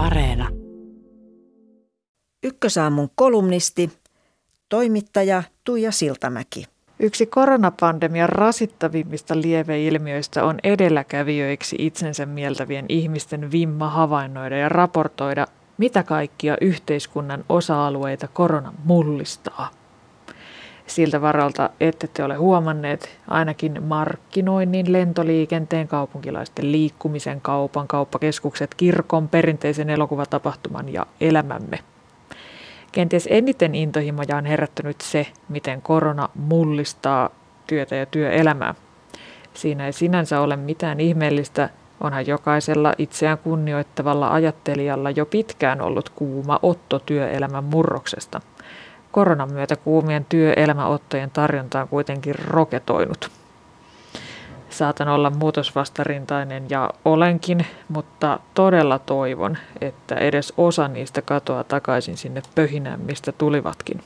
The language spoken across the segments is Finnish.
Areena. Ykkösaamun kolumnisti, toimittaja Tuija Siltamäki. Yksi koronapandemian rasittavimmista lieveilmiöistä on edelläkävijöiksi itsensä mieltävien ihmisten vimma havainnoida ja raportoida, mitä kaikkia yhteiskunnan osa-alueita korona mullistaa. Siltä varalta ette te ole huomanneet ainakin markkinoinnin, lentoliikenteen, kaupunkilaisten liikkumisen, kaupan, kauppakeskukset, kirkon, perinteisen elokuvatapahtuman ja elämämme. Kenties eniten intohimoja on herättänyt se, miten korona mullistaa työtä ja työelämää. Siinä ei sinänsä ole mitään ihmeellistä, onhan jokaisella itseään kunnioittavalla ajattelijalla jo pitkään ollut kuuma otto työelämän murroksesta – Koronan myötä kuumien työelämäottojen tarjonta on kuitenkin roketoinut. Saatan olla muutosvastarintainen ja olenkin, mutta todella toivon, että edes osa niistä katoaa takaisin sinne pöhinään, mistä tulivatkin.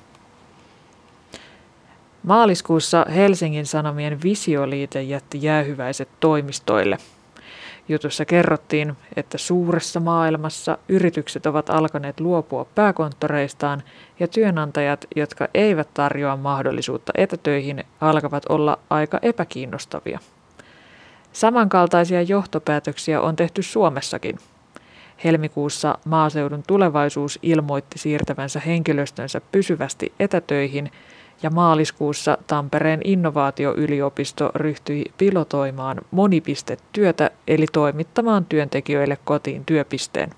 Maaliskuussa Helsingin Sanomien visioliite jätti jäähyväiset toimistoille – Jutussa kerrottiin, että suuressa maailmassa yritykset ovat alkaneet luopua pääkonttoreistaan ja työnantajat, jotka eivät tarjoa mahdollisuutta etätöihin, alkavat olla aika epäkiinnostavia. Samankaltaisia johtopäätöksiä on tehty Suomessakin. Helmikuussa maaseudun tulevaisuus ilmoitti siirtävänsä henkilöstönsä pysyvästi etätöihin – ja maaliskuussa Tampereen innovaatioyliopisto ryhtyi pilotoimaan monipistetyötä eli toimittamaan työntekijöille kotiin työpisteen.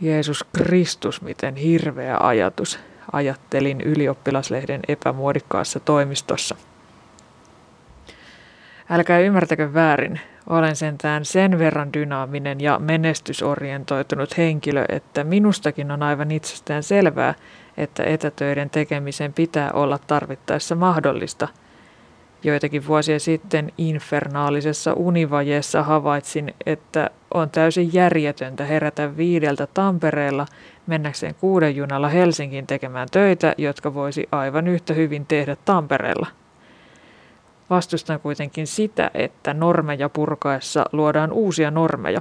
Jeesus Kristus, miten hirveä ajatus, ajattelin ylioppilaslehden epämuodikkaassa toimistossa. Älkää ymmärtäkö väärin, olen sentään sen verran dynaaminen ja menestysorientoitunut henkilö, että minustakin on aivan itsestään selvää, että etätöiden tekemisen pitää olla tarvittaessa mahdollista. Joitakin vuosia sitten infernaalisessa univajeessa havaitsin, että on täysin järjetöntä herätä viideltä Tampereella mennäkseen kuuden junalla Helsingin tekemään töitä, jotka voisi aivan yhtä hyvin tehdä Tampereella. Vastustan kuitenkin sitä, että normeja purkaessa luodaan uusia normeja.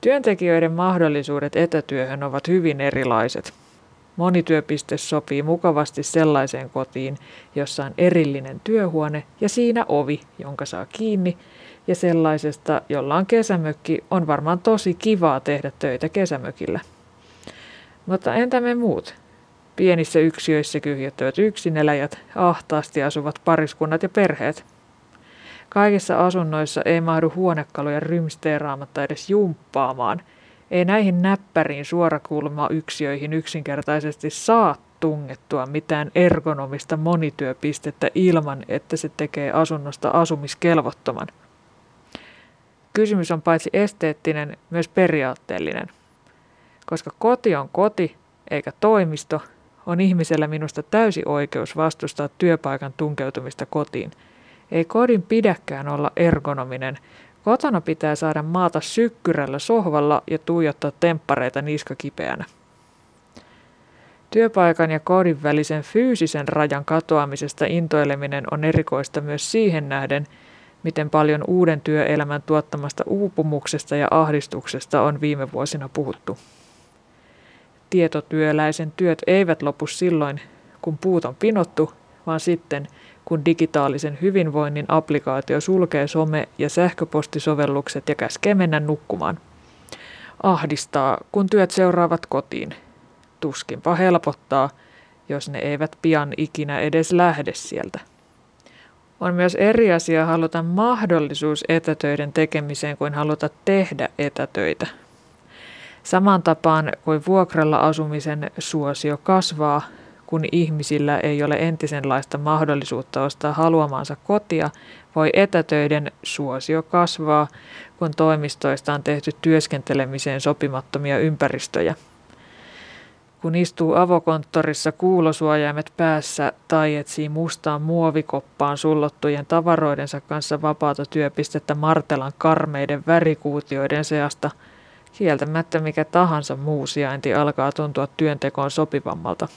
Työntekijöiden mahdollisuudet etätyöhön ovat hyvin erilaiset. Monityöpiste sopii mukavasti sellaiseen kotiin, jossa on erillinen työhuone ja siinä ovi, jonka saa kiinni, ja sellaisesta, jolla on kesämökki, on varmaan tosi kivaa tehdä töitä kesämökillä. Mutta entä me muut? Pienissä yksiöissä kyhjöttävät yksineläjät, ahtaasti asuvat pariskunnat ja perheet. Kaikissa asunnoissa ei mahdu huonekaluja rymsteeraamatta edes jumppaamaan – ei näihin näppäriin suorakulmayksiöihin yksinkertaisesti saa tungettua mitään ergonomista monityöpistettä ilman, että se tekee asunnosta asumiskelvottoman. Kysymys on paitsi esteettinen, myös periaatteellinen. Koska koti on koti eikä toimisto, on ihmisellä minusta täysi oikeus vastustaa työpaikan tunkeutumista kotiin. Ei kodin pidäkään olla ergonominen, Kotona pitää saada maata sykkyrällä sohvalla ja tuijottaa temppareita niskakipeänä. Työpaikan ja kodin välisen fyysisen rajan katoamisesta intoileminen on erikoista myös siihen nähden, miten paljon uuden työelämän tuottamasta uupumuksesta ja ahdistuksesta on viime vuosina puhuttu. Tietotyöläisen työt eivät lopu silloin, kun puut on pinottu, vaan sitten, kun digitaalisen hyvinvoinnin applikaatio sulkee some- ja sähköpostisovellukset ja käskee mennä nukkumaan. Ahdistaa, kun työt seuraavat kotiin. Tuskinpa helpottaa, jos ne eivät pian ikinä edes lähde sieltä. On myös eri asia haluta mahdollisuus etätöiden tekemiseen kuin haluta tehdä etätöitä. Saman tapaan kuin vuokralla asumisen suosio kasvaa, kun ihmisillä ei ole entisenlaista mahdollisuutta ostaa haluamansa kotia, voi etätöiden suosio kasvaa, kun toimistoista on tehty työskentelemiseen sopimattomia ympäristöjä. Kun istuu avokonttorissa kuulosuojaimet päässä tai etsii mustaan muovikoppaan sullottujen tavaroidensa kanssa vapaata työpistettä Martelan karmeiden värikuutioiden seasta, kieltämättä mikä tahansa muu sijainti alkaa tuntua työntekoon sopivammalta.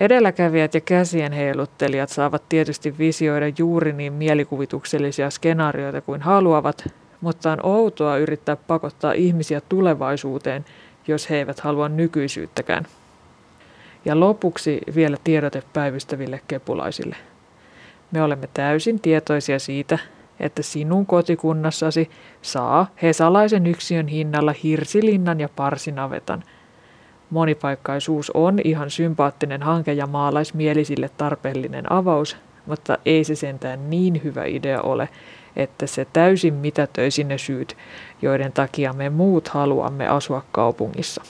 Edelläkävijät ja käsien heiluttelijat saavat tietysti visioida juuri niin mielikuvituksellisia skenaarioita kuin haluavat, mutta on outoa yrittää pakottaa ihmisiä tulevaisuuteen, jos he eivät halua nykyisyyttäkään. Ja lopuksi vielä tiedote päivystäville kepulaisille. Me olemme täysin tietoisia siitä, että sinun kotikunnassasi saa hesalaisen yksiön hinnalla hirsilinnan ja parsinavetan. Monipaikkaisuus on ihan sympaattinen hanke ja maalaismielisille tarpeellinen avaus, mutta ei se sentään niin hyvä idea ole, että se täysin mitätöisi ne syyt, joiden takia me muut haluamme asua kaupungissa.